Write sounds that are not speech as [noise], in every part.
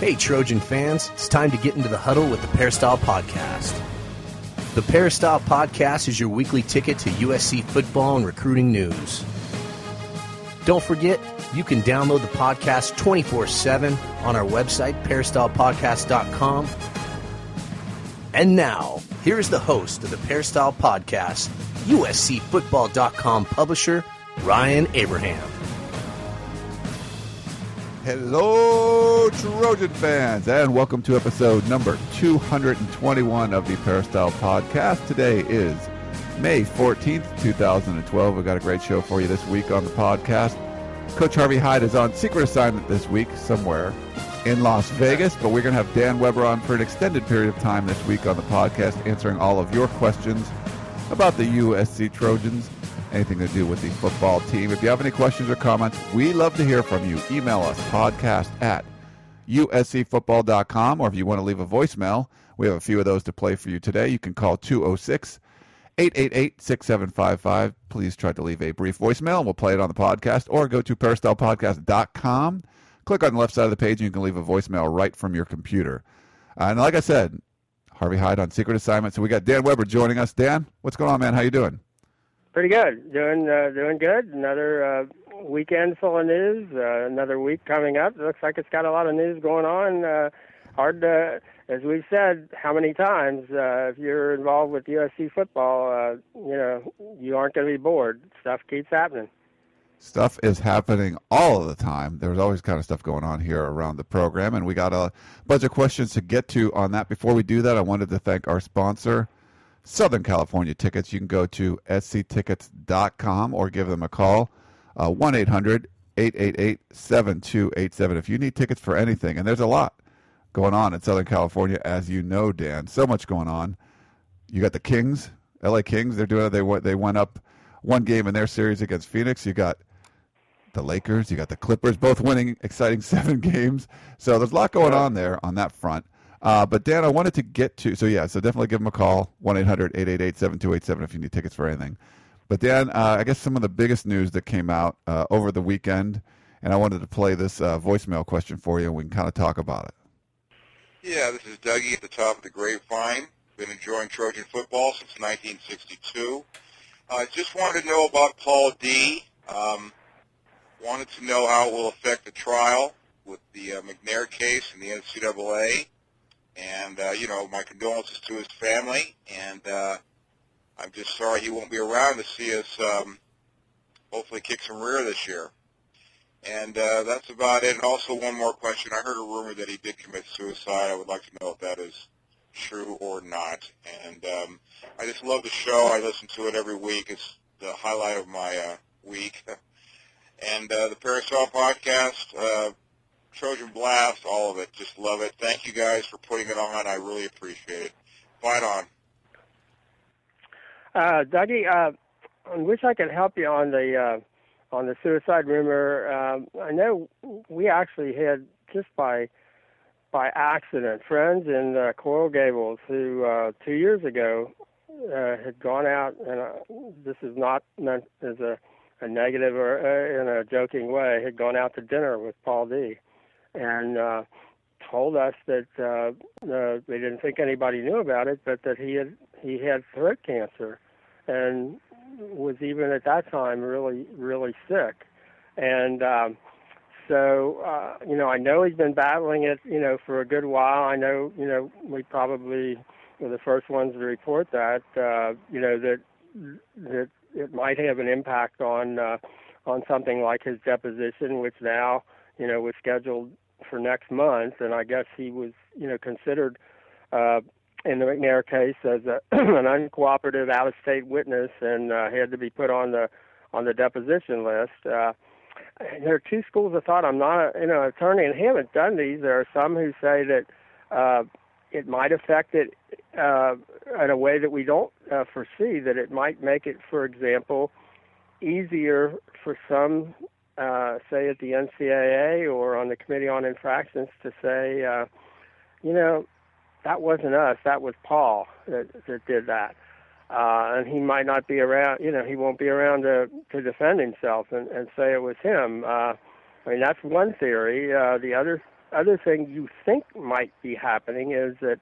Hey, Trojan fans, it's time to get into the huddle with the Peristyle Podcast. The Peristyle Podcast is your weekly ticket to USC football and recruiting news. Don't forget, you can download the podcast 24 7 on our website, peristylepodcast.com. And now, here is the host of the Peristyle Podcast, USCFootball.com publisher, Ryan Abraham. Hello, Trojan fans, and welcome to episode number 221 of the Peristyle Podcast. Today is May 14th, 2012. We've got a great show for you this week on the podcast. Coach Harvey Hyde is on secret assignment this week somewhere in Las Vegas, but we're going to have Dan Weber on for an extended period of time this week on the podcast, answering all of your questions about the USC Trojans anything to do with the football team. If you have any questions or comments, we love to hear from you. Email us podcast at uscfootball.com, or if you want to leave a voicemail, we have a few of those to play for you today. You can call 206 888 6755. Please try to leave a brief voicemail, and we'll play it on the podcast, or go to peristylepodcast.com. Click on the left side of the page, and you can leave a voicemail right from your computer. Uh, and like I said, Harvey Hyde on secret assignment. So we got Dan Weber joining us. Dan, what's going on, man? How you doing? Pretty good. Doing uh, doing good. Another uh, weekend full of news. Uh, another week coming up. Looks like it's got a lot of news going on. Uh, hard to, as we've said how many times, uh, if you're involved with USC football, uh, you know you aren't going to be bored. Stuff keeps happening. Stuff is happening all of the time. There's always kind of stuff going on here around the program, and we got a bunch of questions to get to on that. Before we do that, I wanted to thank our sponsor. Southern California tickets, you can go to sctickets.com or give them a call, uh, 1 800 888 7287. If you need tickets for anything, and there's a lot going on in Southern California, as you know, Dan, so much going on. You got the Kings, LA Kings, they're doing it. They, they went up one game in their series against Phoenix. You got the Lakers, you got the Clippers, both winning exciting [laughs] seven games. So there's a lot going on there on that front. Uh, but Dan, I wanted to get to so yeah, so definitely give them a call 1-800-888-7287 if you need tickets for anything. But Dan, uh, I guess some of the biggest news that came out uh, over the weekend, and I wanted to play this uh, voicemail question for you, and we can kind of talk about it. Yeah, this is Dougie at the top of the grapevine. Been enjoying Trojan football since 1962. I just wanted to know about Paul Dee. Um, wanted to know how it will affect the trial with the uh, McNair case in the NCAA. And, uh, you know, my condolences to his family. And uh, I'm just sorry he won't be around to see us um, hopefully kick some rear this year. And uh, that's about it. And also one more question. I heard a rumor that he did commit suicide. I would like to know if that is true or not. And um, I just love the show. I listen to it every week. It's the highlight of my uh, week. [laughs] and uh, the Peristyle podcast, uh, Trojan Blast, all of it. Just love it. Thank you guys for putting it on. I really appreciate it. Fight on. Uh, Dougie, uh, I wish I could help you on the uh, on the suicide rumor. Um, I know we actually had just by by accident friends in uh, Coral Gables who uh, two years ago uh, had gone out, and uh, this is not meant as a, a negative or uh, in a joking way, had gone out to dinner with Paul Dee and uh, told us that uh, uh, they didn't think anybody knew about it, but that he had he had throat cancer, and was even at that time really really sick, and um, so uh, you know I know he's been battling it you know for a good while. I know you know we probably were the first ones to report that uh, you know that that it might have an impact on uh, on something like his deposition, which now you know was scheduled for next month, and I guess he was, you know, considered uh, in the McNair case as a, [clears throat] an uncooperative out-of-state witness, and uh, had to be put on the on the deposition list. Uh, there are two schools of thought. I'm not, a, you know, an attorney and haven't done these. There are some who say that uh, it might affect it uh, in a way that we don't uh, foresee. That it might make it, for example, easier for some uh, say at the NCAA or on the Committee on Infractions to say, uh, you know, that wasn't us, that was Paul that, that did that. Uh, and he might not be around, you know, he won't be around to, to defend himself and, and say it was him. Uh, I mean, that's one theory. Uh, the other other thing you think might be happening is that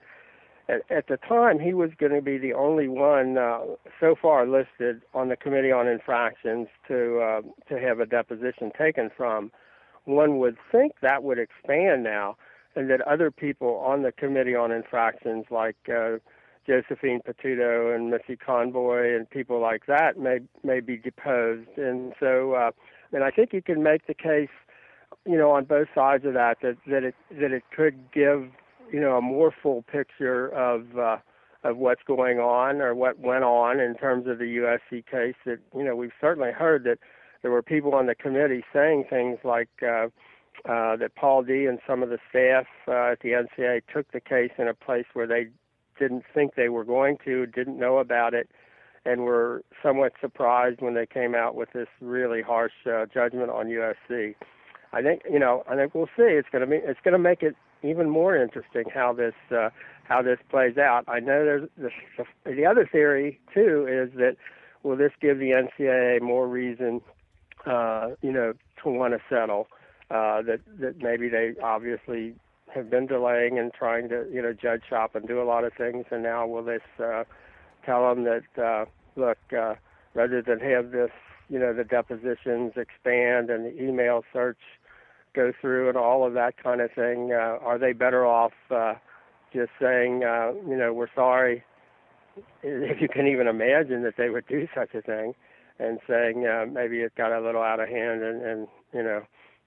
at, at the time he was going to be the only one uh, so far listed on the Committee on Infractions to uh, to have a deposition taken from. One would think that would expand now, and that other people on the Committee on Infractions, like uh, Josephine Potuto and Missy Conboy and people like that, may may be deposed. And so, uh, and I think you can make the case, you know, on both sides of that that that it that it could give you know a more full picture of uh, of what's going on or what went on in terms of the USC case. That you know we've certainly heard that there were people on the committee saying things like uh, uh, that Paul Dee and some of the staff uh, at the NCA took the case in a place where they didn't think they were going to, didn't know about it, and were somewhat surprised when they came out with this really harsh uh, judgment on USC. I think you know I think we'll see. It's going to be it's going to make it even more interesting how this uh, how this plays out. I know there's the, the other theory too is that will this give the NCAA more reason, uh, you know, to want to settle? Uh, that that maybe they obviously have been delaying and trying to you know judge shop and do a lot of things, and now will this uh, tell them that uh, look uh, rather than have this you know the depositions expand and the email search go through and all of that kind of thing. Uh, are they better off uh, just saying, uh, you know, we're sorry, [laughs] if you can even imagine that they would do such a thing, and saying uh, maybe it got a little out of hand, and, and you know,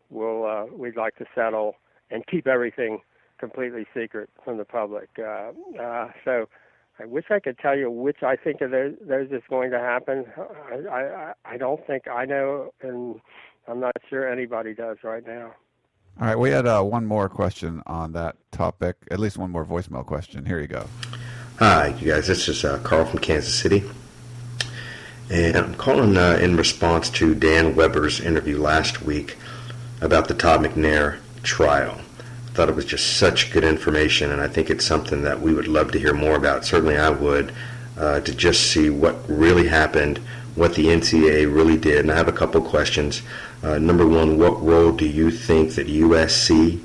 we'll uh, we'd like to settle and keep everything completely secret from the public. Uh, uh, so. I wish I could tell you which I think of those, those is going to happen. I, I I don't think I know, and I'm not sure anybody does right now. All right, we had uh, one more question on that topic, at least one more voicemail question. Here you go. Hi, you guys. This is uh, Carl from Kansas City. And I'm calling uh, in response to Dan Weber's interview last week about the Todd McNair trial. I thought it was just such good information, and I think it's something that we would love to hear more about. Certainly, I would, uh, to just see what really happened, what the NCAA really did. And I have a couple questions. Uh, number one, what role do you think that USC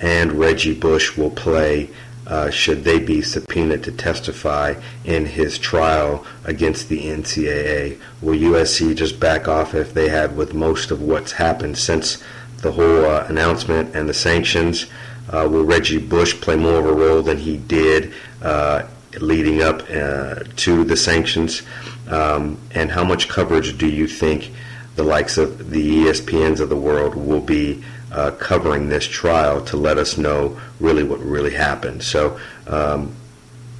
and Reggie Bush will play uh, should they be subpoenaed to testify in his trial against the NCAA? Will USC just back off if they have with most of what's happened since the whole uh, announcement and the sanctions? Uh, will Reggie Bush play more of a role than he did uh, leading up uh, to the sanctions? Um, and how much coverage do you think? The likes of the ESPNs of the world will be uh, covering this trial to let us know really what really happened. So, um,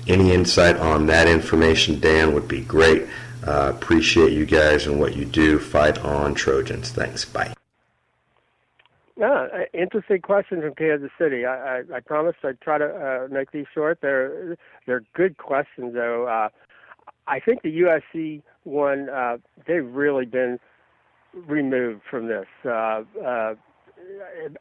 any insight on that information, Dan, would be great. Uh, appreciate you guys and what you do. Fight on, Trojans. Thanks. Bye. Yeah, interesting question from Kansas City. I, I, I promised I'd try to uh, make these short. They're they're good questions, though. Uh, I think the USC one uh, they've really been removed from this. Uh, uh,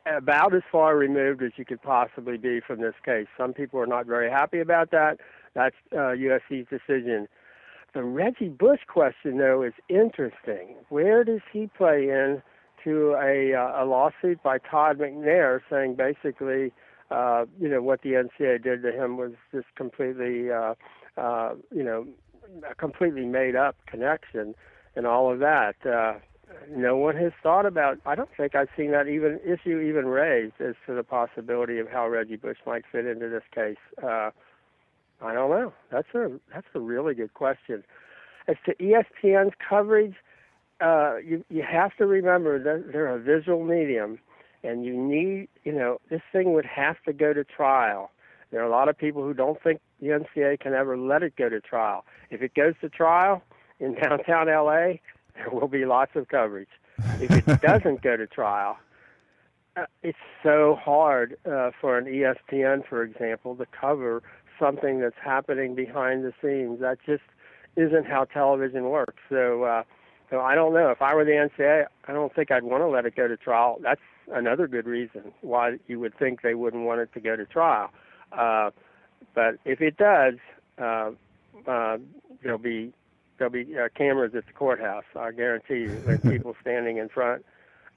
about as far removed as you could possibly be from this case. Some people are not very happy about that. That's uh, USC's decision. The Reggie Bush question, though, is interesting. Where does he play in to a, uh, a lawsuit by Todd McNair saying basically, uh, you know, what the NCAA did to him was just completely, uh, uh, you know, a completely made up connection and all of that. Uh, no one has thought about. I don't think I've seen that even issue even raised as to the possibility of how Reggie Bush might fit into this case. Uh, I don't know. That's a that's a really good question. As to ESPN's coverage, uh, you you have to remember that they're a visual medium, and you need you know this thing would have to go to trial. There are a lot of people who don't think the NCAA can ever let it go to trial. If it goes to trial in [laughs] downtown LA, there will be lots of coverage. If it [laughs] doesn't go to trial, uh, it's so hard uh, for an ESPN, for example, to cover something that's happening behind the scenes. That just isn't how television works. So, uh, so I don't know. If I were the NCAA, I don't think I'd want to let it go to trial. That's another good reason why you would think they wouldn't want it to go to trial. Uh, but if it does, uh, uh, there'll be there'll be uh, cameras at the courthouse. I guarantee you. There's [laughs] people standing in front,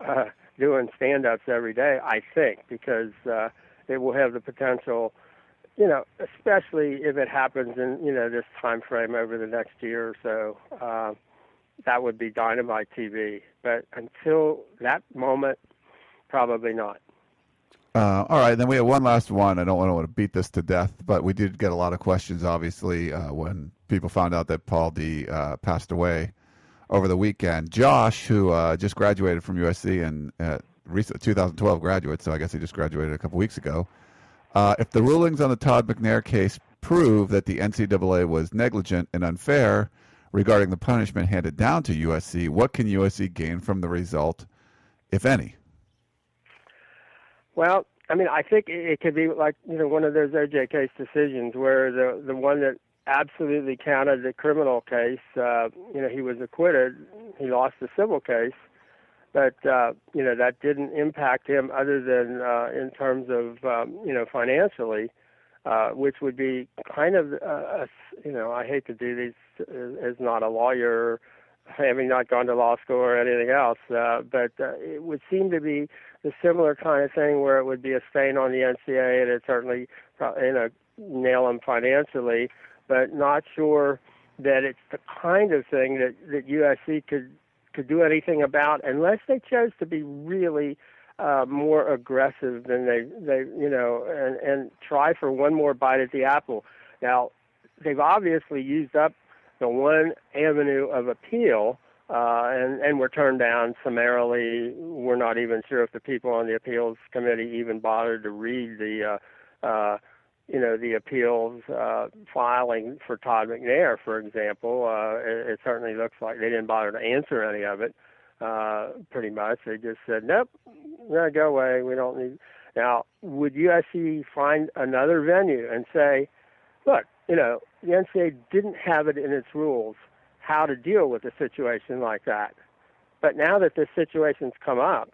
uh, doing stand-ups every day. I think because uh, it will have the potential, you know, especially if it happens in you know this time frame over the next year or so. Uh, that would be dynamite TV. But until that moment, probably not. Uh, all right, then we have one last one. I don't want to beat this to death, but we did get a lot of questions, obviously, uh, when people found out that Paul Dee uh, passed away over the weekend. Josh, who uh, just graduated from USC and uh, recent 2012 graduate, so I guess he just graduated a couple weeks ago. Uh, if the rulings on the Todd McNair case prove that the NCAA was negligent and unfair regarding the punishment handed down to USC, what can USC gain from the result, if any? Well, I mean, I think it could be like you know one of those OJ case decisions where the the one that absolutely counted the criminal case. Uh, you know, he was acquitted. He lost the civil case, but uh, you know that didn't impact him other than uh, in terms of um, you know financially, uh, which would be kind of uh, a, you know I hate to do these as not a lawyer, having not gone to law school or anything else, uh, but uh, it would seem to be the similar kind of thing where it would be a stain on the NCA and it certainly you know nail them financially but not sure that it's the kind of thing that that USC could could do anything about unless they chose to be really uh, more aggressive than they they you know and and try for one more bite at the apple. Now they've obviously used up the one avenue of appeal. Uh, and and were turned down summarily. We're not even sure if the people on the appeals committee even bothered to read the uh, uh, you know, the appeals uh, filing for Todd McNair, for example, uh, it, it certainly looks like they didn't bother to answer any of it. Uh, pretty much, they just said, "Nope, no, go away. We don't need." Now, would USC find another venue and say, "Look, you know, the NCAA didn't have it in its rules how to deal with a situation like that, but now that this situation's come up,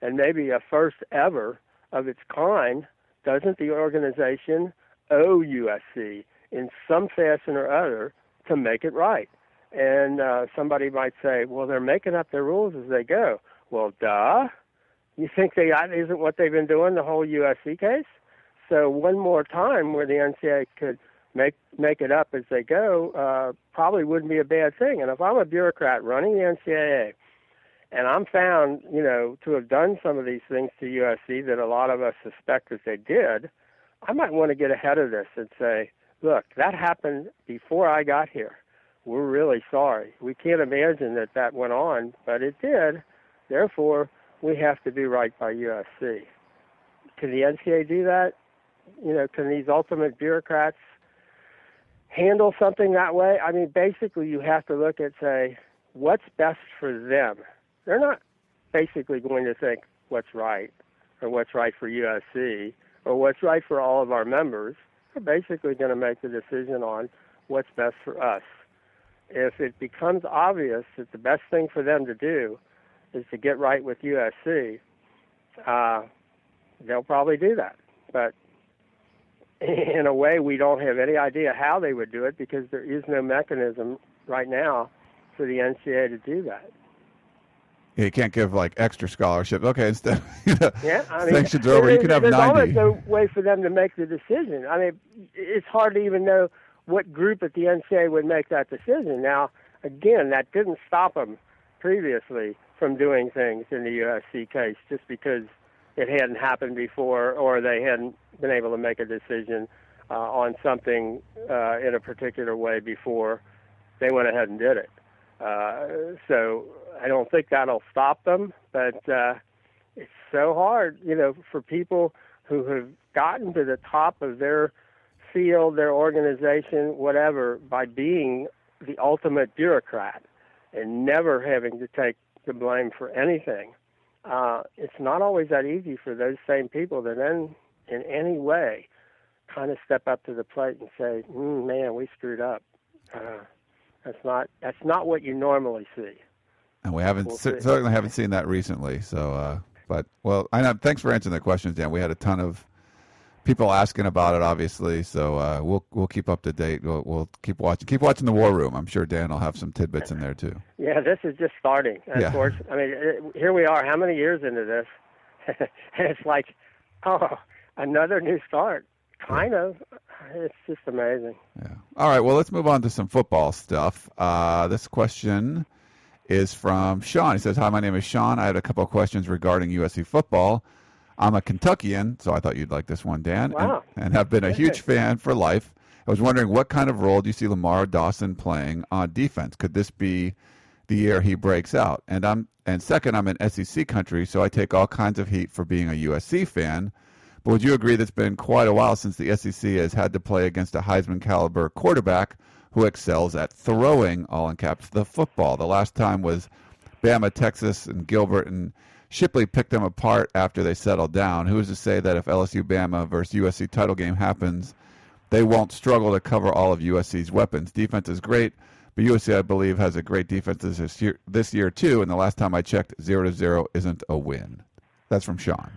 and maybe a first ever of its kind." doesn't the organization owe USC in some fashion or other to make it right? And uh, somebody might say, well, they're making up their rules as they go. Well, duh. You think they that isn't what they've been doing the whole USC case? So one more time where the NCAA could make make it up as they go uh, probably wouldn't be a bad thing. And if I'm a bureaucrat running the NCAA, and I'm found, you know, to have done some of these things to USC that a lot of us suspect that they did, I might want to get ahead of this and say, look, that happened before I got here. We're really sorry. We can't imagine that that went on, but it did. Therefore, we have to do right by USC. Can the NCAA do that? You know, can these ultimate bureaucrats handle something that way? I mean, basically, you have to look at, say, what's best for them they're not basically going to think what's right or what's right for USC or what's right for all of our members. They're basically going to make the decision on what's best for us. If it becomes obvious that the best thing for them to do is to get right with USC, uh, they'll probably do that. But in a way, we don't have any idea how they would do it because there is no mechanism right now for the NCAA to do that you can't give like extra scholarships. Okay, instead, [laughs] you know, yeah, I mean, sanctions are over. You can have there's ninety. There's no way for them to make the decision. I mean, it's hard to even know what group at the NCAA would make that decision. Now, again, that didn't stop them previously from doing things in the USC case just because it hadn't happened before or they hadn't been able to make a decision uh, on something uh, in a particular way before they went ahead and did it. Uh, so I don't think that'll stop them, but uh, it's so hard, you know, for people who have gotten to the top of their field, their organization, whatever, by being the ultimate bureaucrat and never having to take the blame for anything. Uh, it's not always that easy for those same people to then, in any way, kind of step up to the plate and say, mm, "Man, we screwed up." Uh, that's not that's not what you normally see. And we haven't we'll certainly haven't seen that recently. So, uh, but well, I know. Thanks for answering the questions, Dan. We had a ton of people asking about it, obviously. So uh, we'll we'll keep up to date. We'll, we'll keep watching. Keep watching the War Room. I'm sure Dan will have some tidbits in there too. Yeah, this is just starting. Of Yeah. course, I mean, it, here we are. How many years into this? [laughs] and it's like, oh, another new start. Kind of. It's just amazing. Yeah. All right. Well, let's move on to some football stuff. Uh, this question is from Sean. He says, "Hi, my name is Sean. I had a couple of questions regarding USC football. I'm a Kentuckian, so I thought you'd like this one, Dan, Wow. and, and have been a huge fan for life. I was wondering what kind of role do you see Lamar Dawson playing on defense? Could this be the year he breaks out? And I'm and second, I'm in SEC country, so I take all kinds of heat for being a USC fan." But would you agree that it's been quite a while since the SEC has had to play against a Heisman caliber quarterback who excels at throwing, all in caps, the football? The last time was Bama, Texas, and Gilbert and Shipley picked them apart after they settled down. Who is to say that if LSU Bama versus USC title game happens, they won't struggle to cover all of USC's weapons? Defense is great, but USC, I believe, has a great defense this year, this year too. And the last time I checked, zero to zero isn't a win. That's from Sean.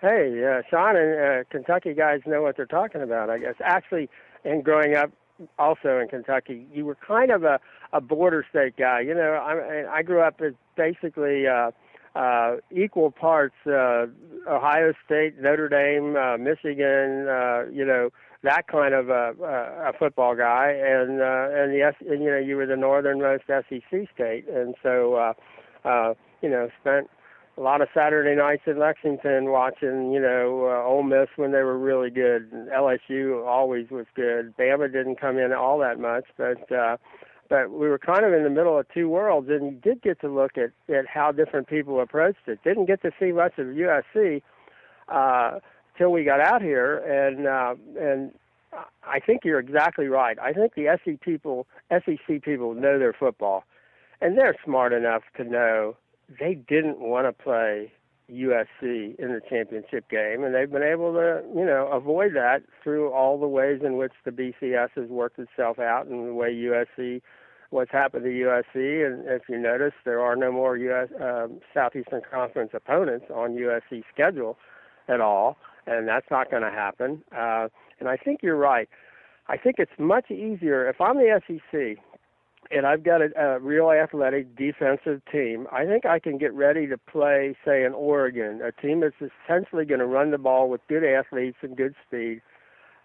Hey, uh, Sean and uh, Kentucky guys know what they're talking about, I guess. Actually, and growing up also in Kentucky, you were kind of a, a border state guy. You know, I, I grew up as basically uh, uh, equal parts uh, Ohio State, Notre Dame, uh, Michigan, uh, you know, that kind of a, a, a football guy, and uh, and the and, you know you were the northernmost SEC state, and so uh, uh, you know spent a lot of Saturday nights in Lexington watching, you know, uh, Ole Miss when they were really good. And LSU always was good. Bama didn't come in all that much, but uh, but we were kind of in the middle of two worlds, and did get to look at at how different people approached it. Didn't get to see much of USC uh, till we got out here, and uh, and I think you're exactly right. I think the SEC people, SEC people know their football, and they're smart enough to know they didn't want to play USC in the championship game, and they've been able to, you know, avoid that through all the ways in which the BCS has worked itself out, and the way USC, what's happened to USC, and if you notice, there are no more US um, Southeastern Conference opponents on USC schedule at all, and that's not going to happen. Uh, and I think you're right. I think it's much easier if I'm the SEC and I've got a, a real athletic defensive team, I think I can get ready to play, say, in Oregon, a team that's essentially going to run the ball with good athletes and good speed.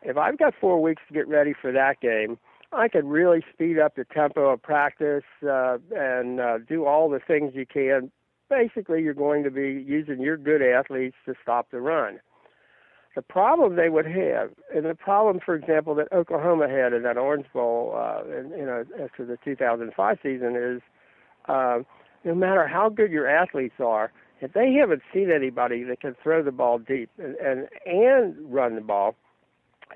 If I've got four weeks to get ready for that game, I could really speed up the tempo of practice uh, and uh, do all the things you can. Basically, you're going to be using your good athletes to stop the run. The problem they would have, and the problem, for example, that Oklahoma had in that Orange Bowl, uh, in, you know, after the 2005 season, is uh, no matter how good your athletes are, if they haven't seen anybody that can throw the ball deep and and, and run the ball,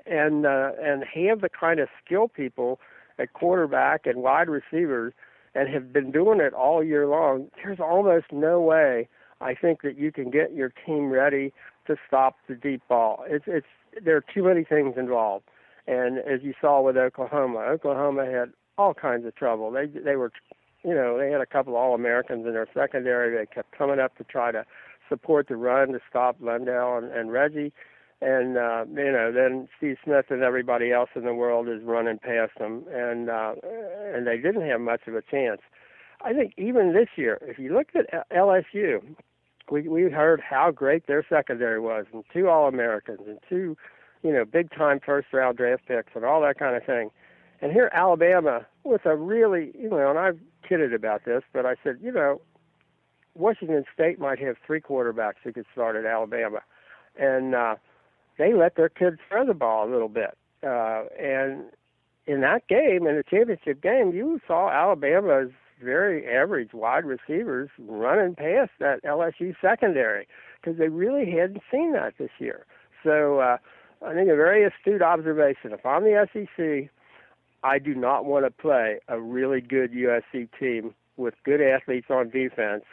and uh, and have the kind of skill people at quarterback and wide receivers, and have been doing it all year long, there's almost no way I think that you can get your team ready to stop the deep ball. It's it's there are too many things involved, and as you saw with Oklahoma, Oklahoma had all kinds of trouble. They they were, you know, they had a couple of All Americans in their secondary. They kept coming up to try to support the run to stop LenDale and, and Reggie, and uh, you know then Steve Smith and everybody else in the world is running past them, and uh, and they didn't have much of a chance. I think even this year, if you look at LSU, we we heard how great their secondary was, and two All Americans, and two, you know, big time first round draft picks, and all that kind of thing. And here Alabama with a really, you know, and I've kidded about this, but I said, you know, Washington State might have three quarterbacks who could start at Alabama, and uh, they let their kids throw the ball a little bit. Uh, and in that game, in the championship game, you saw Alabama's very average wide receivers running past that LSU secondary because they really hadn't seen that this year. So uh, I think a very astute observation. If I'm the SEC, I do not want to play a really good USC team with good athletes on defense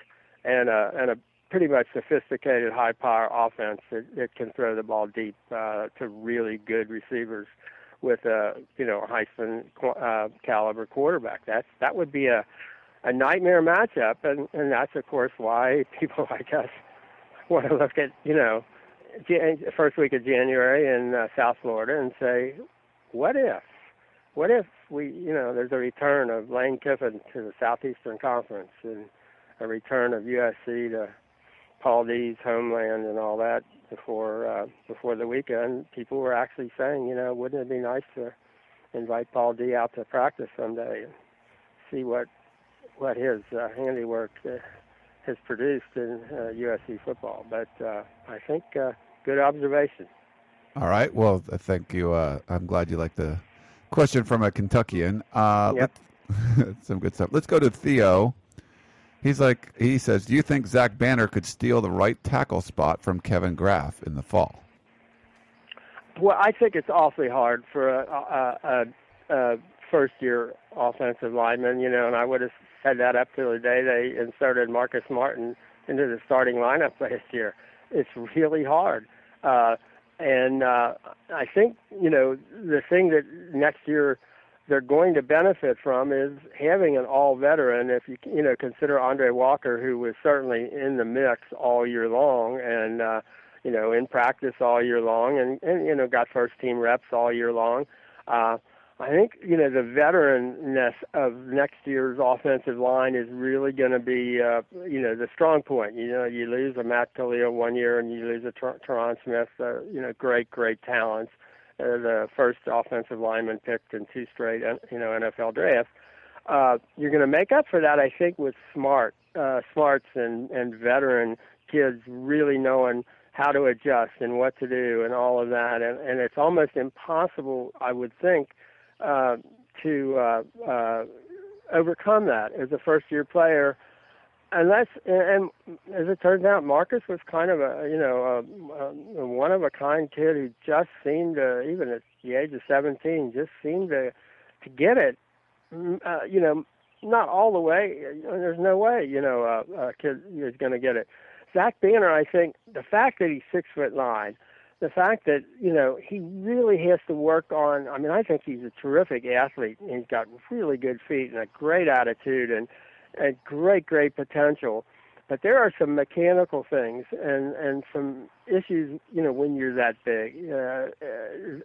and a and a pretty much sophisticated high power offense that, that can throw the ball deep uh, to really good receivers with a you know Heisman uh, caliber quarterback. That's that would be a a nightmare matchup, and and that's of course why [laughs] people like us want to look at you know first week of January in uh, South Florida and say, what if? What if we, you know, there's a return of Lane Kiffin to the Southeastern Conference and a return of USC to Paul Dee's homeland and all that before uh, before the weekend. People were actually saying, you know, wouldn't it be nice to invite Paul Dee out to practice someday and see what what his uh, handiwork uh, has produced in uh, USC football. But uh, I think uh, good observation. All right. Well, thank you. Uh, I'm glad you like the question from a Kentuckian. Uh, yep. [laughs] some good stuff. Let's go to Theo. He's like, he says, do you think Zach Banner could steal the right tackle spot from Kevin Graff in the fall? Well, I think it's awfully hard for a, a, a, a first-year offensive lineman, you know, and I would have said that up to the day they inserted Marcus Martin into the starting lineup last year. It's really hard. Uh, and uh, I think, you know, the thing that next year they're going to benefit from is having an all veteran. If you, you know, consider Aundrey Walker, who was certainly in the mix all year long and, uh, you know, in practice all year long and, and you know, got first team reps all year long. Uh, I think you know the veteranness of next year's offensive line is really going to be uh, you know the strong point. You know, you lose a Matt Kalil one year and you lose a Ter- Tyron Smith, uh, you know, great great talents, uh, the first offensive lineman picked in two straight uh, you know NFL drafts. Uh, you're going to make up for that, I think, with smart uh, smarts and and veteran kids really knowing how to adjust and what to do and all of that. And, and it's almost impossible, I would think, uh, to uh, uh, overcome that as a first year player. Unless, and, as it turns out, Marcus was kind of a, you know, a, a one of a kind kid who just seemed to, even at the age of 17, just seemed to, to get it. Mm, uh, you know, not all the way. There's no way, you know, uh, a kid is going to get it. Zach Banner, I think, the fact that he's six foot nine, the fact that you know he really has to work on. I mean, I think he's a terrific athlete. He's got really good feet and a great attitude and and great great potential. But there are some mechanical things and and some issues. You know, when you're that big uh,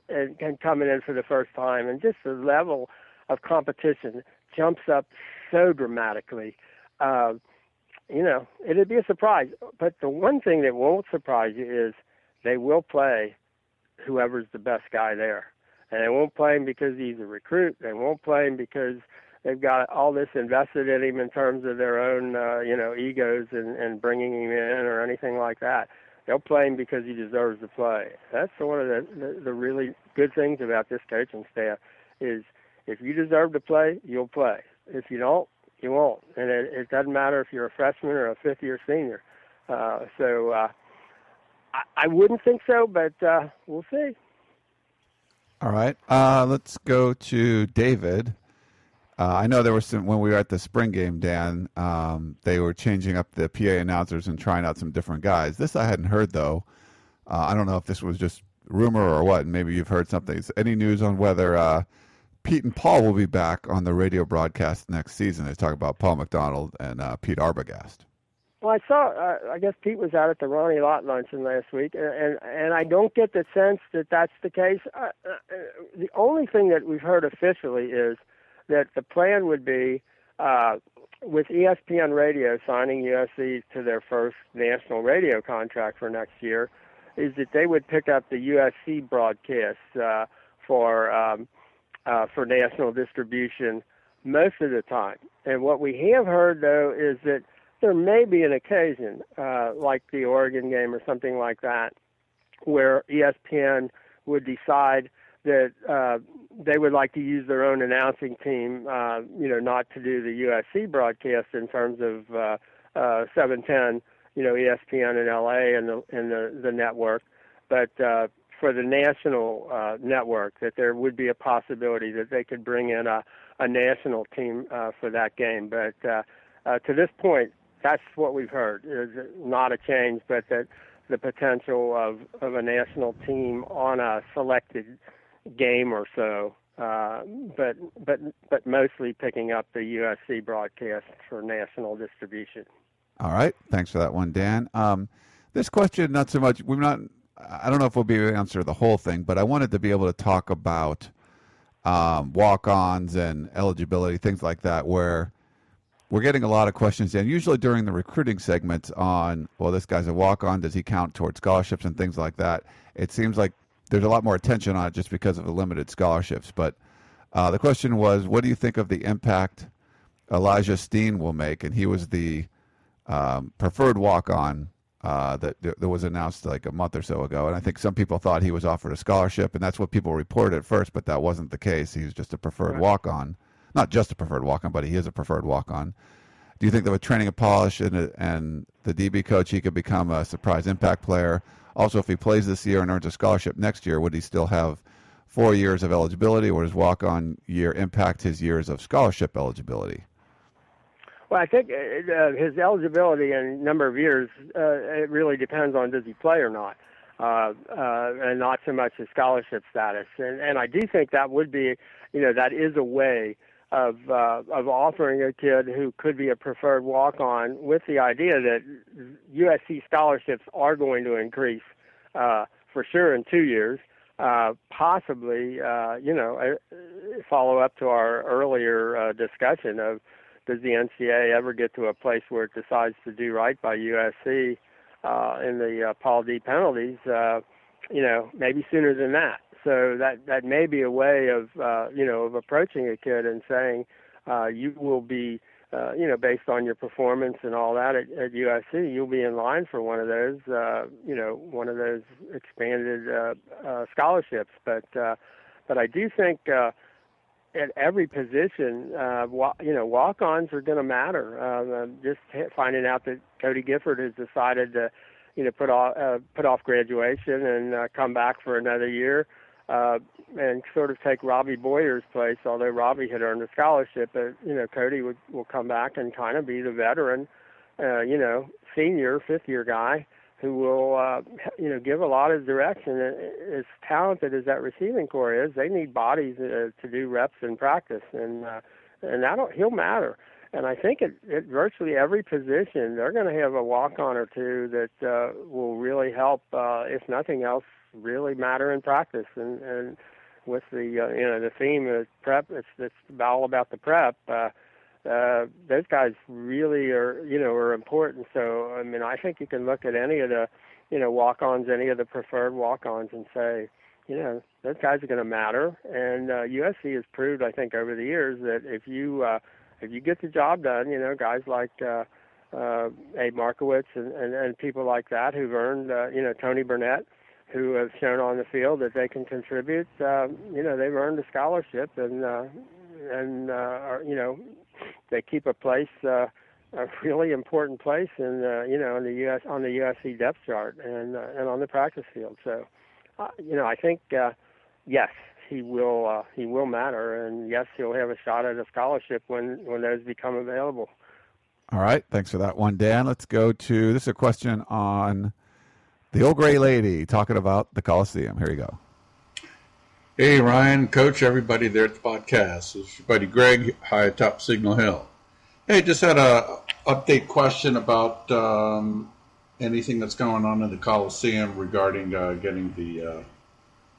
and, and coming in for the first time, and just the level of competition jumps up so dramatically. Uh, you know, it'd be a surprise. But the one thing that won't surprise you is they will play whoever's the best guy there. And they won't play him because he's a recruit. They won't play him because they've got all this invested in him in terms of their own, uh, you know, egos and, and bringing him in or anything like that. They'll play him because he deserves to play. That's one of the, the, the really good things about this coaching staff is if you deserve to play, you'll play. If you don't, you won't. And it, it doesn't matter if you're a freshman or a fifth year senior. Uh, so, uh, I, I wouldn't think so, but uh, we'll see. All right. Uh, let's go to David. Uh, I know there was some when we were at the spring game, Dan. Um, they were changing up the PA announcers and trying out some different guys. This I hadn't heard though. Uh, I don't know if this was just rumor or what. Maybe you've heard something. Any news on whether uh, Pete and Paul will be back on the radio broadcast next season? They talk about Paul McDonald and uh, Pete Arbogast. Well, I saw. Uh, I guess Pete was out at the Ronnie Lott luncheon last week, and and, and I don't get the sense that that's the case. Uh, uh, the only thing that we've heard officially is that the plan would be uh, with ESPN Radio signing USC to their first national radio contract for next year, is that they would pick up the USC broadcasts uh, for um, uh, for national distribution most of the time. And what we have heard though is that there may be an occasion, uh, like the Oregon game or something like that, where ESPN would decide that uh, they would like to use their own announcing team, uh, you know, not to do the USC broadcast in terms of uh, uh, 710, you know, ESPN in LA and the and the, the network, but uh, for the national uh, network, that there would be a possibility that they could bring in a, a national team uh, for that game. But uh, uh, to this point, that's what we've heard. Is not a change, but that the potential of of a national team on a selected game or so. Uh, but but but mostly picking up the USC broadcast for national distribution. All right, thanks for that one, Dan. Um, this question, not so much. We're not. I don't know if we'll be able to answer the whole thing, but I wanted to be able to talk about um, walk-ons and eligibility, things like that, where we're getting a lot of questions, and usually during the recruiting segments on, well, this guy's a walk-on, does he count towards scholarships and things like that? It seems like there's a lot more attention on it just because of the limited scholarships. But uh, the question was, what do you think of the impact Elijah Steen will make? And he was the um, preferred walk-on uh, that that was announced like a month or so ago. And I think some people thought he was offered a scholarship, and that's what people reported at first, but that wasn't the case. He was just a preferred right. walk on. Not just a preferred walk on, but he is a preferred walk on. Do you think that with training and polish and, and the DB coach, he could become a surprise impact player? Also, if he plays this year and earns a scholarship next year, would he still have four years of eligibility, or does walk on year impact his years of scholarship eligibility? Well, I think uh, uh, his eligibility and number of years, uh, it really depends on does he play or not, uh, uh, and not so much his scholarship status. And, and I do think that would be, you know, that is a way of uh, of offering a kid who could be a preferred walk-on with the idea that USC scholarships are going to increase uh, for sure in two years. Uh, possibly, uh, you know, uh, follow up to our earlier uh, discussion of does the NCAA ever get to a place where it decides to do right by USC uh, in the uh, Paul Dee penalties? Uh, you know, maybe sooner than that. So that that may be a way of uh, you know of approaching a kid and saying uh, you will be uh, you know based on your performance and all that at, at USC, you'll be in line for one of those uh, you know one of those expanded uh, uh, scholarships. But uh, but I do think. Uh, at every position, uh, you know, walk-ons are going to matter. Uh, just finding out that Cody Gifford has decided to, you know, put off uh, put off graduation and uh, come back for another year, uh, and sort of take Robbie Boyer's place. Although Robbie had earned a scholarship, but you know, Cody would will come back and kind of be the veteran, uh, you know, senior fifth year guy who will uh, you know give a lot of direction. As talented as that receiving corps is, they need bodies uh, to do reps in practice, and uh, and that'll he'll matter. And I think at, at virtually every position, they're going to have a walk on or two that uh, will really help, uh, if nothing else, really matter in practice. And, and with the uh, you know the theme of prep, it's it's all about the prep. Uh, uh, those guys really are, you know, are important. So, I mean, I think you can look at any of the, you know, walk-ons, any of the preferred walk-ons, and say, you know, those guys are going to matter. And uh, USC has proved, I think, over the years that if you uh, if you get the job done, you know, guys like uh, uh, Abe Markowitz and, and and people like that who've earned, uh, you know, Tony Burnett, who have shown on the field that they can contribute. Uh, you know, they've earned a scholarship, and uh, and uh, are, you know they keep a place, uh, a really important place in uh, you know in the U.S. on the USC depth chart and uh, and on the practice field. So, uh, you know, I think uh, yes, he will uh, he will matter, and yes, he'll have a shot at a scholarship when when those become available. All right, thanks for that one, Dan. Let's go to this is a question on the old gray lady talking about the Coliseum. Here you go. Hey, Ryan, Coach, everybody there at the podcast. This is your buddy Greg, high atop Signal Hill. Hey, just had a update question about um, anything that's going on in the Coliseum regarding uh, getting the uh,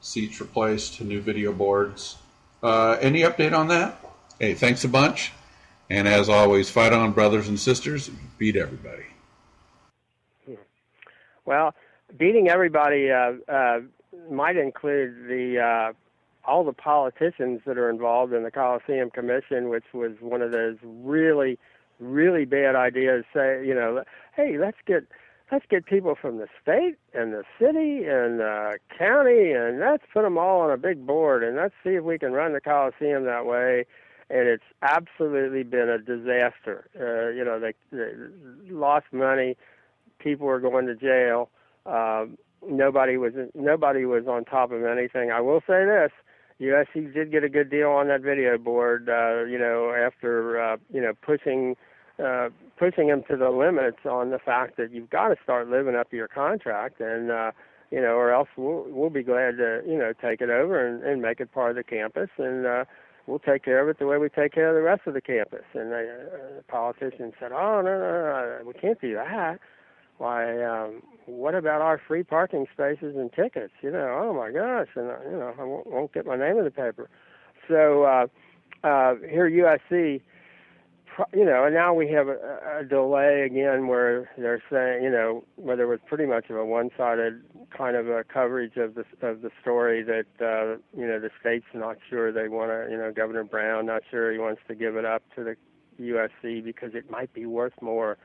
seats replaced, new video boards. Uh, any update on that? Hey, thanks a bunch. And as always, fight on, brothers and sisters. Beat everybody. Well, beating everybody uh, uh, might include the uh, all the politicians that are involved in the Coliseum Commission, which was one of those really, really bad ideas. Say, you know, hey, let's get let's get people from the state and the city and the county, and let's put them all on a big board, and let's see if we can run the Coliseum that way. And it's absolutely been a disaster. Uh, you know, they, they lost money. People were going to jail. Uh, nobody was nobody was on top of anything. I will say this: USC did get a good deal on that video board. Uh, you know, after uh, you know pushing uh, pushing them to the limits on the fact that you've got to start living up to your contract, and uh, you know, or else we'll we'll be glad to you know take it over and, and make it part of the campus, and uh, we'll take care of it the way we take care of the rest of the campus. And the, uh, the politicians said, "Oh no, no, no, we can't do that." why, um, what about our free parking spaces and tickets? You know, oh my gosh, and uh, you know, I won't, won't get my name in the paper. So uh, uh, here USC, you know, and now we have a, a delay again where they're saying, you know, where there was pretty much of a one-sided kind of a coverage of the of the story that uh, you know the state's not sure they want to, you know, Governor Brown not sure he wants to give it up to the USC because it might be worth more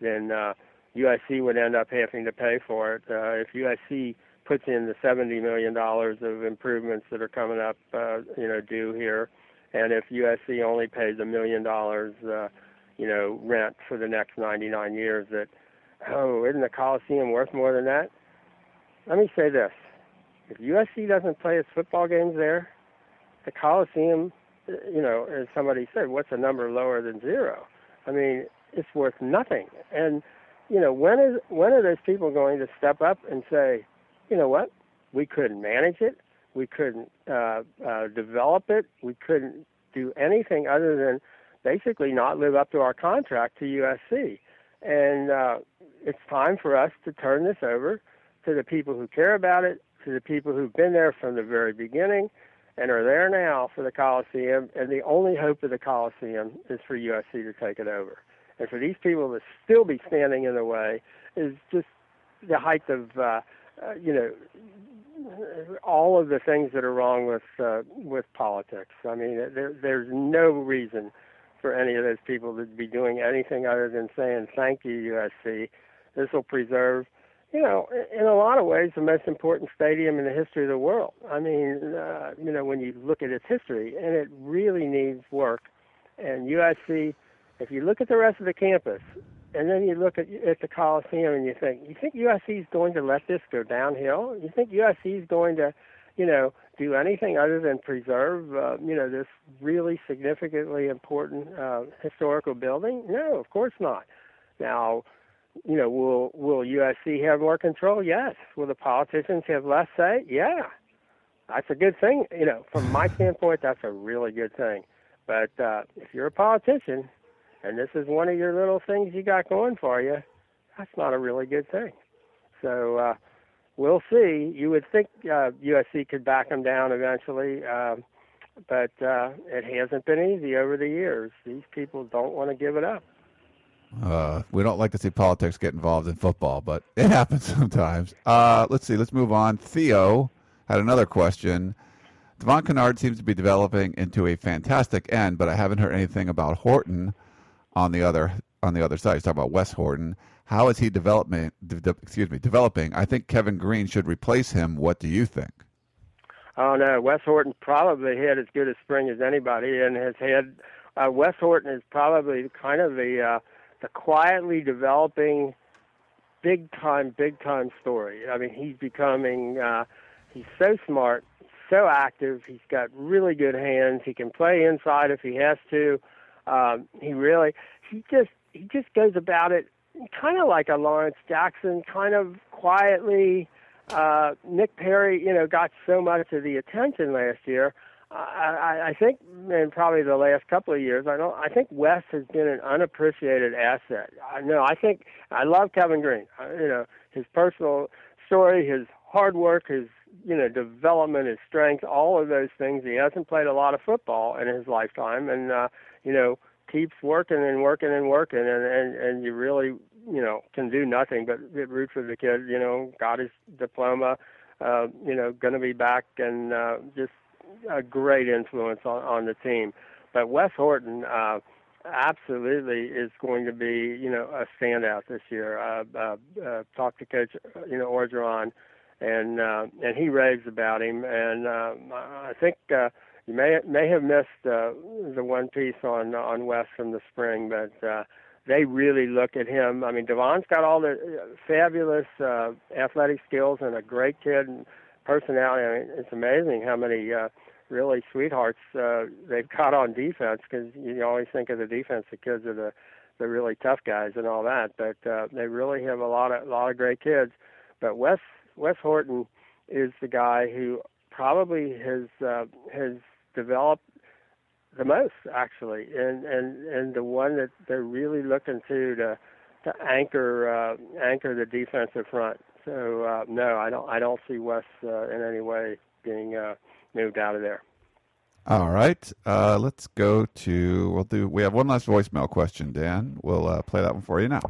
than uh, USC would end up having to pay for it. Uh, if USC puts in the seventy million dollars of improvements that are coming up, uh, you know, due here and if USC only pays a million dollars, uh, you know, rent for the next 99 years, that oh, isn't the Coliseum worth more than that? Let me say this: if USC doesn't play its football games there, the Coliseum, you know, as somebody said, what's a number lower than zero? I mean, it's worth nothing. And you know, when is when are those people going to step up and say, you know what, we couldn't manage it, we couldn't uh, uh, develop it. We couldn't do anything other than basically not live up to our contract to USC. And uh, it's time for us to turn this over to the people who care about it, to the people who've been there from the very beginning and are there now for the Coliseum. And the only hope of the Coliseum is for USC to take it over. And for these people to still be standing in the way is just the height of, uh, uh, you know, all of the things that are wrong with uh, with politics. I mean, there, there's no reason for any of those people to be doing anything other than saying thank you, USC. This will preserve, you know, in a lot of ways, the most important stadium in the history of the world. I mean, uh, you know, when you look at its history, and it really needs work. And USC, if you look at the rest of the campus, and then you look at at the Coliseum and you think, you think USC is going to let this go downhill? You think USC is going to, you know, do anything other than preserve, uh, you know, this really significantly important uh, historical building? No, of course not. Now, you know, will will USC have more control? Yes. Will the politicians have less say? Yeah. That's a good thing. You know, from my [laughs] standpoint, that's a really good thing. But uh, if you're a politician and this is one of your little things you got going for you, that's not a really good thing. So uh, we'll see. You would think uh, USC could back them down eventually, uh, but uh, it hasn't been easy over the years. These people don't want to give it up. Uh, we don't like to see politics get involved in football, but [laughs] it happens sometimes. Uh, let's see. Let's move on. Theo had another question. Devon Kennard seems to be developing into a fantastic end, but I haven't heard anything about Horton on the other on the other side. He's talking about Wes Horton. How is he development? De- de- excuse me, developing? I think Kevin Greene should replace him. What do you think? Oh no, Wes Horton probably had as good a spring as anybody, and has had. Uh, Wes Horton is probably kind of the uh, the quietly developing, big time, big time story. I mean, he's becoming. Uh, he's so smart, so active. He's got really good hands. He can play inside if he has to. Um, he really, he just, he just goes about it kind of like a Lawrence Jackson, kind of quietly. Uh, Nick Perry, you know, got so much of the attention last year. I, I think in probably the last couple of years, I don't. I think Wes has been an unappreciated asset. I know. I think I love Kevin Greene. I, you know, his personal story, his hard work, his you know development, his strength, all of those things. He hasn't played a lot of football in his lifetime, and uh, you know keeps working and working and working, and and and you really you know can do nothing but root for the kid. You know, got his diploma. Uh, you know, going to be back and uh, just a great influence on on the team. But Wes Horton. Uh, absolutely is going to be, you know, a standout this year. Uh, uh, uh, talked to Coach, you know, Orgeron, and uh, and he raves about him. And uh, I think uh, you may may have missed uh, the one piece on on Wes from the spring, but uh, they really look at him. I mean, Devon's got all the uh, fabulous uh, athletic skills and a great kid and personality. I mean, it's amazing how many uh, really sweethearts uh, they've got on defense because you always think of the defense the kids are the the really tough guys and all that, but uh, they really have a lot of a lot of great kids. But Wes Wes Horton is the guy who probably has uh, has developed the most actually, and and and the one that they're really looking to to to anchor uh, anchor the defensive front. So uh, no, I don't I don't see Wes uh, in any way being uh, moved out of there. All right, uh, let's go to. We'll do. We have one last voicemail question, Dan. We'll uh, play that one for you now.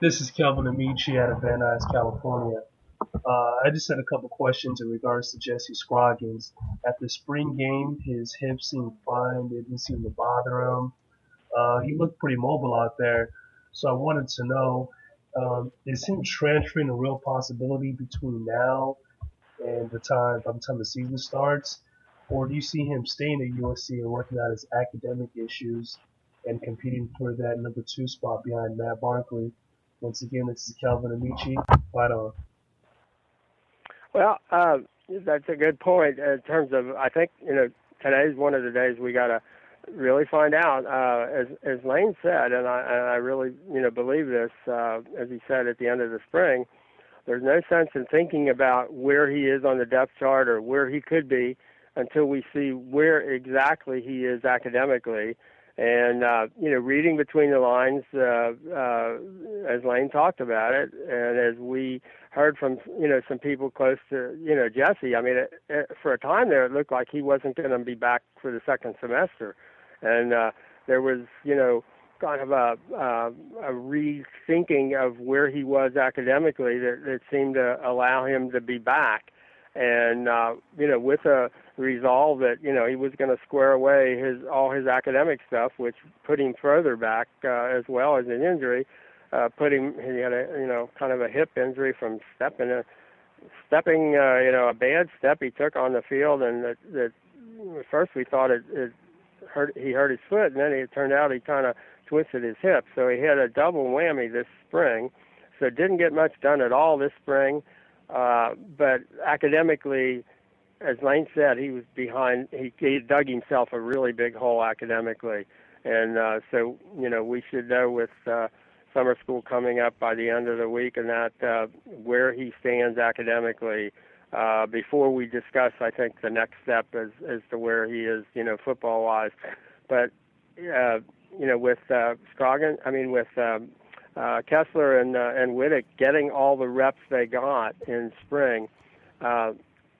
This is Kelvin Amici out of Van Nuys, California. Uh, I just had a couple questions in regards to Jesse Scroggins. At the spring game, his hips seemed fine. They didn't seem to bother him. Uh, he looked pretty mobile out there. So I wanted to know, um, is him transferring a real possibility between now and the time, by the time the season starts? Or do you see him staying at USC and working out his academic issues and competing for that number two spot behind Matt Barkley? Once again, this is Calvin Amici. Fight on. Well, uh, that's a good point in terms of. I think you know today's one of the days we got to really find out. Uh, as as Lane said, and I and I really you know believe this. Uh, as he said at the end of the spring, there's no sense in thinking about where he is on the depth chart or where he could be until we see where exactly he is academically. And uh, you know, reading between the lines, uh, uh, as Lane talked about it, and as we heard from you know some people close to you know Jesse. I mean, it, it, for a time there, it looked like he wasn't going to be back for the second semester, and uh, there was you know kind of a, uh, a rethinking of where he was academically that, that seemed to allow him to be back and uh, you know with a resolve that you know he was going to square away his all his academic stuff, which put him further back uh, as well as an injury. Uh, put him he had a you know kind of a hip injury from stepping a stepping uh, you know a bad step he took on the field, and that, that at first we thought it, it hurt he hurt his foot, and then it turned out he kind of twisted his hip, so he had a double whammy this spring. So didn't get much done at all this spring. Uh, but academically, as Lane said, he was behind. He, he dug himself a really big hole academically, and uh, so you know we should know with uh, summer school coming up by the end of the week, and that uh, where he stands academically uh, before we discuss. I think the next step as as to where he is, you know, football wise. But uh, you know, with uh, Scroggin, I mean, with um, uh, Kessler and uh, and Wittek getting all the reps they got in spring, uh,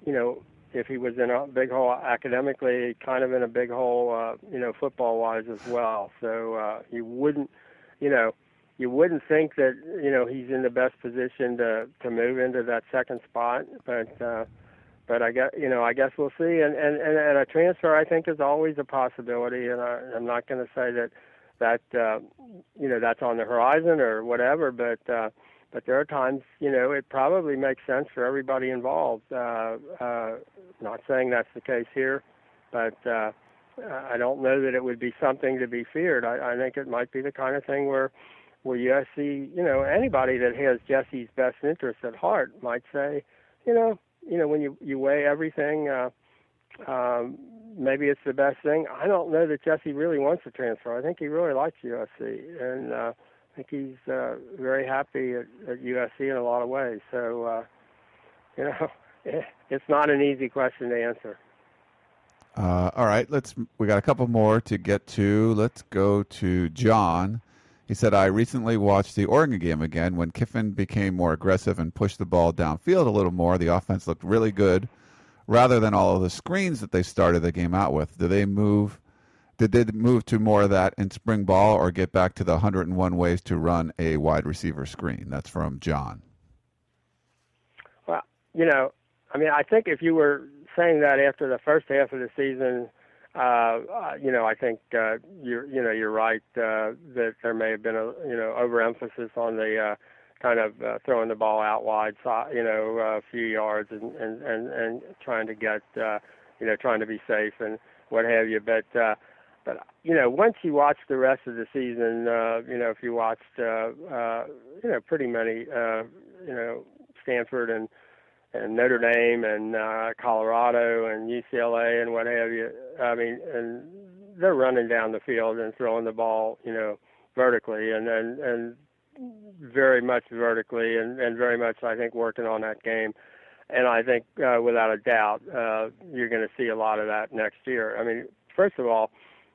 you know, if he was in a big hole academically, kind of in a big hole, uh, you know, football wise as well. So uh, you wouldn't, you know, you wouldn't think that you know he's in the best position to to move into that second spot, but. Uh, but I guess you know I guess we'll see, and and and, and a transfer I think is always a possibility, and I, I'm not going to say that that uh, you know that's on the horizon or whatever. But uh, but there are times you know it probably makes sense for everybody involved. Uh, uh, not saying that's the case here, but uh, I don't know that it would be something to be feared. I, I think it might be the kind of thing where where USC, you know, anybody that has Jesse's best interests at heart might say, you know, you know, when you you weigh everything. Uh, um, maybe it's the best thing. I don't know that Jesse really wants to transfer. I think he really likes USC, and uh, think he's uh, very happy at, at USC in a lot of ways. So, uh, you know, [laughs] it's not an easy question to answer. Uh, all right, let's. We got a couple more to get to. Let's go to John. He said, "I recently watched the Oregon game again. When Kiffin became more aggressive and pushed the ball downfield a little more, the offense looked really good." rather than all of the screens that they started the game out with? Do they move? Did they move to more of that in spring ball, or get back to the 101 ways to run a wide receiver screen? That's from John. Well, you know, I mean, I think if you were saying that after the first half of the season, uh, uh, you know, I think uh, you're, you know, you're right uh, that there may have been a, you know, overemphasis on the uh, kind of uh, throwing the ball out wide, you know, a few yards, and and and, and trying to get, uh, you know, trying to be safe and what have you. But uh, but you know, once you watch the rest of the season, uh, you know, if you watched, uh, uh, you know, pretty many, uh, you know, Stanford and and Notre Dame and uh, Colorado and UCLA and what have you. I mean, and they're running down the field and throwing the ball, you know, vertically, and and and very much vertically and, and very much, I think, working on that game. And I think, uh, without a doubt, uh, you're going to see a lot of that next year. I mean, first of all,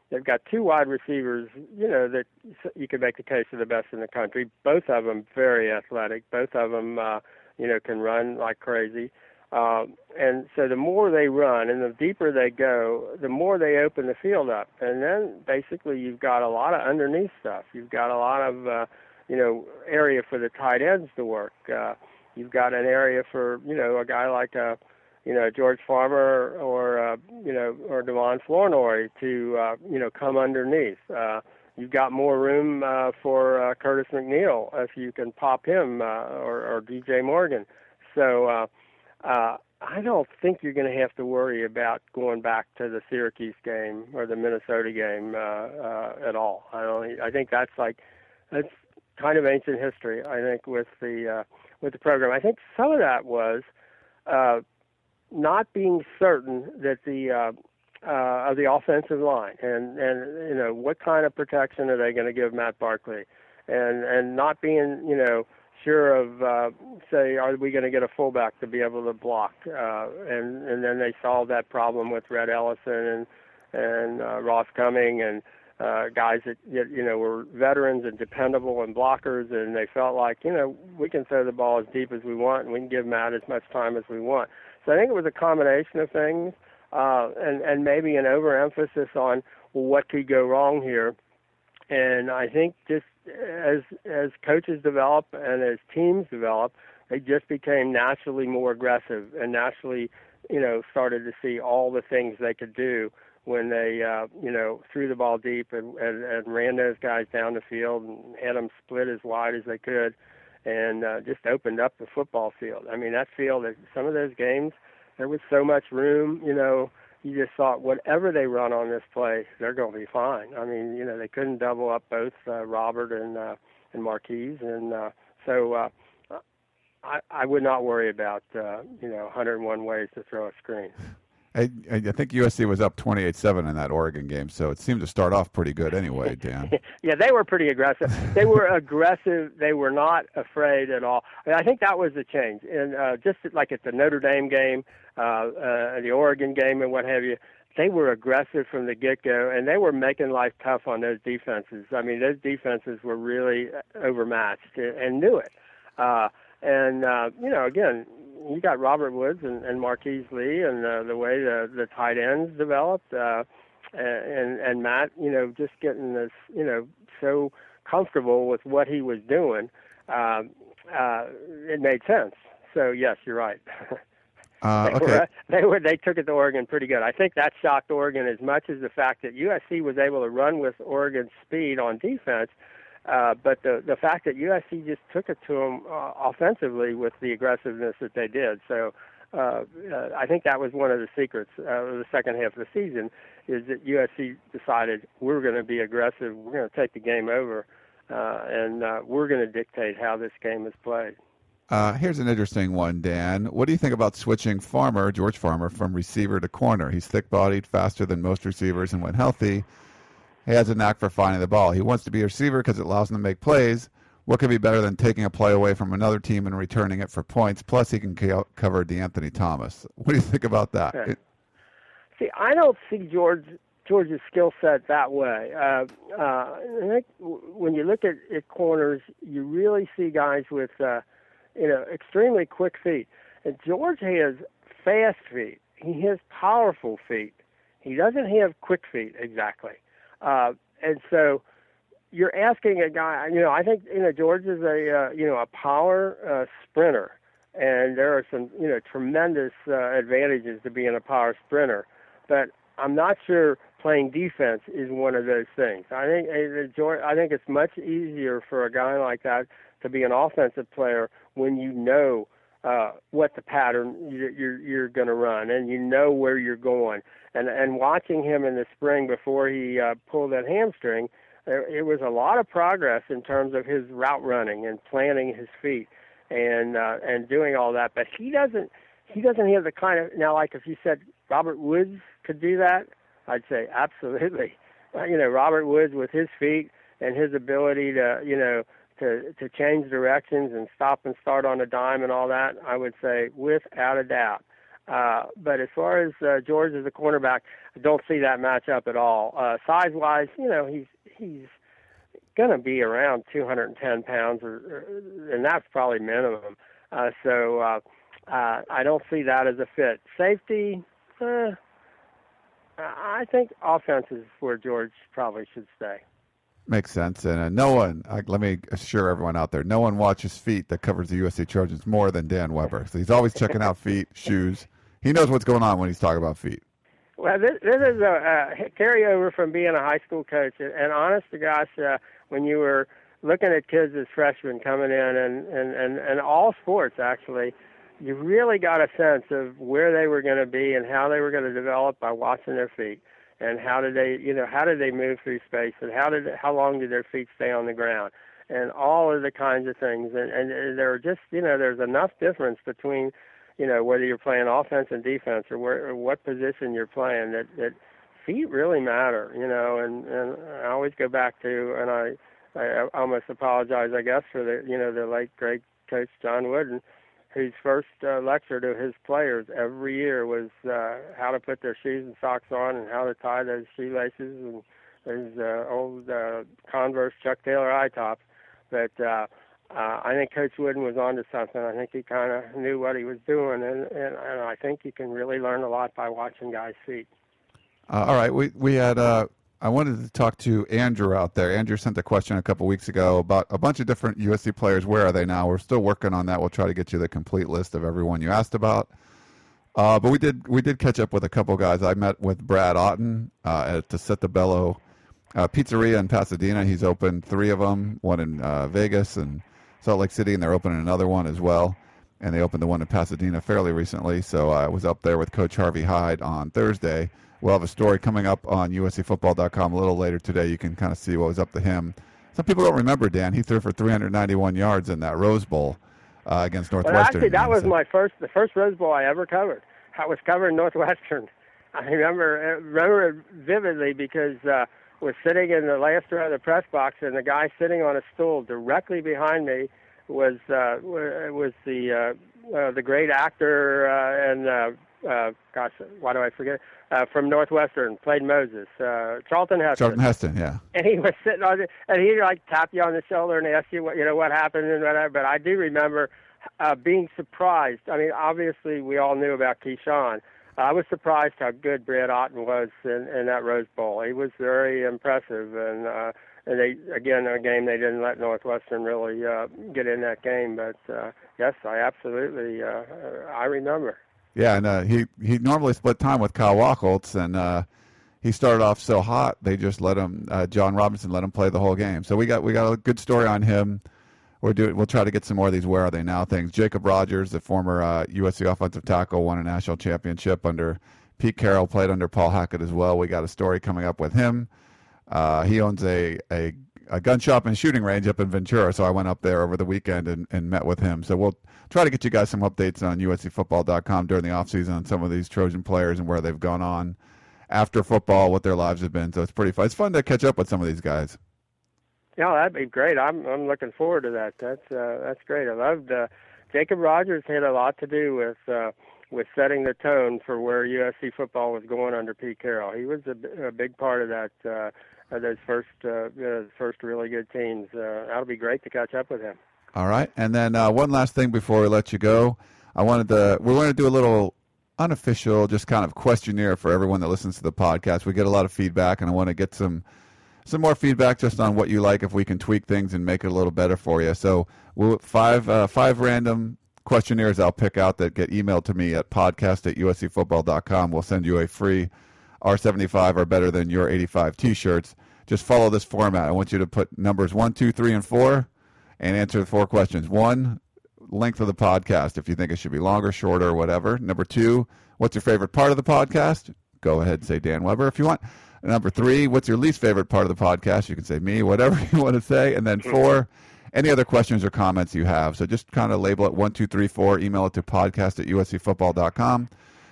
they've got two wide receivers, you know, that you could make the case are the best in the country. Both of them very athletic. Both of them, uh, you know, can run like crazy. Uh, and so the more they run and the deeper they go, the more they open the field up. And then basically you've got a lot of underneath stuff. You've got a lot of, uh, you know, area for the tight ends to work. Uh, you've got an area for, you know, a guy like a, you know, George Farmer or, uh, you know, or Devon Flournoy to, uh, you know, come underneath. Uh, you've got more room uh, for uh, Curtis McNeal if you can pop him uh, or, or DJ Morgan. So, uh, uh, I don't think you're going to have to worry about going back to the Syracuse game or the Minnesota game uh, uh, at all. I don't. I think that's like that's kind of ancient history. I think with the uh, with the program. I think some of that was uh, not being certain that the uh, uh, of the offensive line. And and you know what kind of protection are they going to give Matt Barkley, and and not being you know sure of uh, say are we going to get a fullback to be able to block? Uh, and and then they solved that problem with Rhett Ellison and and uh, Ross Cumming and uh, guys that you know were veterans and dependable and blockers. And they felt like you know we can throw the ball as deep as we want and we can give Matt as much time as we want. So I think it was a combination of things uh, and and maybe an overemphasis on what could go wrong here. And I think just as as coaches develop and as teams develop, they just became naturally more aggressive and naturally, you know, started to see all the things they could do when they, uh, you know, threw the ball deep and, and, and ran those guys down the field and had them split as wide as they could, and uh, just opened up the football field. I mean, that field, some of those games, there was so much room, you know you just thought whatever they run on this play, they're going to be fine. I mean, you know, they couldn't double up both uh, Robert and uh, and Marquise, and uh, so uh, I I would not worry about uh, you know 101 ways to throw a screen. I, I think USC was up 28-7 in that Oregon game, so it seemed to start off pretty good anyway, [laughs] Dan. yeah, they were pretty aggressive. They were aggressive. They were not afraid at all. I think that was the change. And uh, just like at the Notre Dame game, uh, uh, the Oregon game, and what have you, they were aggressive from the get-go, and they were making life tough on those defenses. I mean, those defenses were really overmatched and knew it. Uh, and uh, you know, again, you got Robert Woods and, and Marquise Lee, and uh, the way the the tight ends developed, uh, and and Matt, you know, just getting this, you know, so comfortable with what he was doing, uh, uh, it made sense. So yes, you're right. [laughs] Uh, they, okay. were, they were they took it to Oregon pretty good. I think that shocked Oregon as much as the fact that USC was able to run with Oregon's speed on defense uh, but the the fact that USC just took it to them uh, offensively with the aggressiveness that they did, so uh, uh, I think that was one of the secrets uh, of the second half of the season, is that USC decided we're going to be aggressive, we're going to take the game over, uh, and uh, we're going to dictate how this game is played. Uh, here's an interesting one, Dan. What do you think about switching Farmer, George Farmer, from receiver to corner? He's thick bodied, faster than most receivers, and when healthy, he has a knack for finding the ball. He wants to be a receiver because it allows him to make plays. What could be better than taking a play away from another team and returning it for points? Plus, he can cover DeAnthony Thomas. [laughs] What do you think about that? Okay. See, I don't see George George's skill set that way. Uh, uh, I think when you look at, at corners, you really see guys with uh, you know extremely quick feet. And George has fast feet. He has powerful feet. He doesn't have quick feet exactly. Uh, and so you're asking a guy, you know, I think, you know, George is a, uh, you know, a power uh, sprinter. And there are some, you know, tremendous uh, advantages to being a power sprinter. But I'm not sure playing defense is one of those things. I think I think it's much easier for a guy like that to be an offensive player when you know uh, what the pattern you're you're, you're going to run and you know where you're going and and watching him in the spring before he uh, pulled that hamstring, there, it was a lot of progress in terms of his route running and planting his feet and uh, and doing all that. But he doesn't he doesn't have the kind of now like if you said Robert Woods could do that, I'd say absolutely. [laughs] You know Robert Woods with his feet and his ability to you know to to change directions and stop and start on a dime and all that, I would say without a doubt Uh, but as far as uh, George as a cornerback, I don't see that matchup at all. Uh, size wise, you know, he's he's going to be around 210 pounds, or, or, and that's probably minimum. Uh, so uh, uh, I don't see that as a fit. Safety, uh, I think offense is where George probably should stay. Makes sense. And uh, no one, uh, let me assure everyone out there, no one watches feet that covers the USC Trojans more than Dan Weber. So he's always checking out feet, shoes. He knows what's going on when he's talking about feet. Well, this, this is a, a carryover from being a high school coach. And honest to gosh, uh, when you were looking at kids as freshmen coming in and, and, and, and all sports actually, you really got a sense of where they were going to be and how they were going to develop by watching their feet and how do they you know how do they move through space and how did how long do their feet stay on the ground and all of the kinds of things. And and, there are just you know there's enough difference between you know whether you're playing offense and defense or where or what position you're playing that that feet really matter you know. And and I always go back to and I I almost apologize I guess for the you know the late great coach John Wooden whose first uh, lecture to his players every year was uh, how to put their shoes and socks on and how to tie those shoelaces and his uh, old uh, Converse Chuck Taylor eye tops. But uh, uh, I think Coach Wooden was onto something. I think he kind of knew what he was doing, and, and, and I think you can really learn a lot by watching guys' feet. Uh, all right, we we had uh, I wanted to talk to Andrew out there. Andrew sent a question a couple weeks ago about a bunch of different USC players. Where are they now? We're still working on that. We'll try to get you the complete list of everyone you asked about. Uh, but we did we did catch up with a couple guys. I met with Brad Otton uh, at the Settebello uh, Pizzeria in Pasadena. He's opened three of them, one in uh, Vegas and Salt Lake City, and they're opening another one as well. And they opened the one in Pasadena fairly recently. So I was up there with Coach Harvey Hyde on Thursday We'll have a story coming up on USCFootball.com a little later today. You can kind of see what was up to him. Some people don't remember Dan. He threw for 391 yards in that Rose Bowl uh, against Northwestern. Well, actually, that was my first, the first Rose Bowl I ever covered. I was covering Northwestern. [laughs] I remember remember it vividly because uh, was sitting in the last row of the press box, and the guy sitting on a stool directly behind me was uh, was the uh, uh, the great actor uh, and uh, uh, gosh, why do I forget? uh, from Northwestern, played Moses, uh, Charlton Heston. Charlton Heston, yeah. And he was sitting on it, and he like tap you on the shoulder and ask you what you know what happened and whatever. But I do remember uh, being surprised. I mean, obviously we all knew about Keyshawn. I was surprised how good Brad Otton was in, in that Rose Bowl. He was very impressive, and uh, and they again a game they didn't let Northwestern really uh, get in that game. But uh, yes, I absolutely uh, I remember. Yeah, and uh, he he normally split time with Kyle Wachholtz, and uh, he started off so hot they just let him. Uh, John Robinson let him play the whole game. So we got we got a good story on him. We're doing. We'll try to get some more of these. Where are they now? Things. Jacob Rogers, the former USC uh, offensive tackle, won a national championship under Pete Carroll. Played under Paul Hackett as well. We got a story coming up with him. Uh, he owns a a a gun shop and shooting range up in Ventura. So I went up there over the weekend and, and met with him. So we'll try to get you guys some updates on USCFootball.com during the offseason on some of these Trojan players and where they've gone on after football, what their lives have been. So it's pretty fun. It's fun to catch up with some of these guys. Yeah, that'd be great. I'm I'm looking forward to that. That's uh, that's great. I loved uh, Jacob Rogers had a lot to do with uh, with setting the tone for where USC football was going under Pete Carroll. He was a, a big part of that. Uh, uh, those first uh, uh, first really good teams. Uh, that'll be great to catch up with him. All right, and then uh, one last thing before we let you go, I wanted to we want to do a little unofficial, just kind of questionnaire for everyone that listens to the podcast. We get a lot of feedback, and I want to get some some more feedback just on what you like, if we can tweak things and make it a little better for you. So, we'll, five uh, five random questionnaires I'll pick out that get emailed to me at podcast at uscfootball.com. We'll send you a free R75 are better than your 85 t-shirts. Just follow this format. I want you to put numbers one, two, three, and four and answer the four questions. One, length of the podcast, if you think it should be longer, shorter, whatever. Number two, what's your favorite part of the podcast? Go ahead and say Dan Weber if you want. Number three, what's your least favorite part of the podcast? You can say me, [laughs] whatever you want to say. And then four, any other questions or comments you have. So just kind of label it one, two, three, four, email it to podcast at uscfootball.com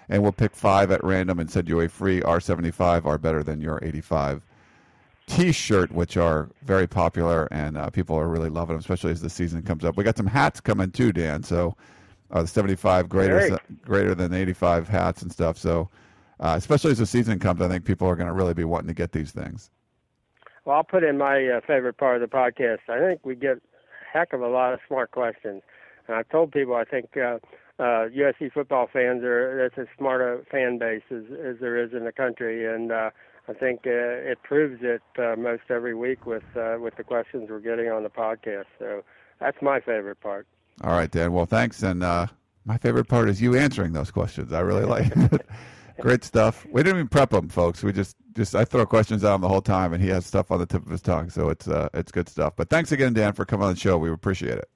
and we'll pick five at random and send you a free R75 are better than your 85 T-shirt, which are very popular and uh, people are really loving them, especially as the season comes up. We got some hats coming too, Dan. So uh, the 75 greater greater than 85 hats and stuff. So, uh, especially as the season comes, I think people are going to really be wanting to get these things. Well, I'll put in my uh, favorite part of the podcast. I think we get a heck of a lot of smart questions, and I've told people I think uh, USC football fans are that's as smart a fan base as, as there is in the country, and uh, I think uh, it proves it uh, most every week with uh, with the questions we're getting on the podcast. So that's my favorite part. All right, Dan. Well, thanks. And uh, my favorite part is you answering those questions. I really like it. [laughs] Great stuff. We didn't even prep him, folks. We just just I throw questions at him the whole time, and he has stuff on the tip of his tongue. So it's uh, it's good stuff. But thanks again, Dan, for coming on the show. We appreciate it.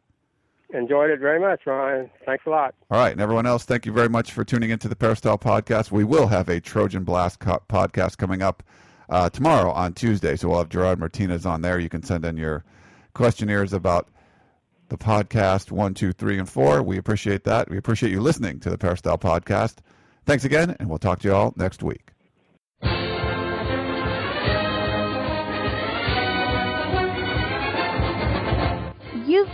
Enjoyed it very much, Ryan. Thanks a lot. All right, and everyone else, thank you very much for tuning into the Peristyle podcast. We will have a Trojan Blast co- podcast coming up uh, tomorrow on Tuesday. So we'll have Gerard Martinez on there. You can send in your questionnaires about the podcast one, two, three, and four. We appreciate that. We appreciate you listening to the Peristyle podcast. Thanks again, and we'll talk to you all next week.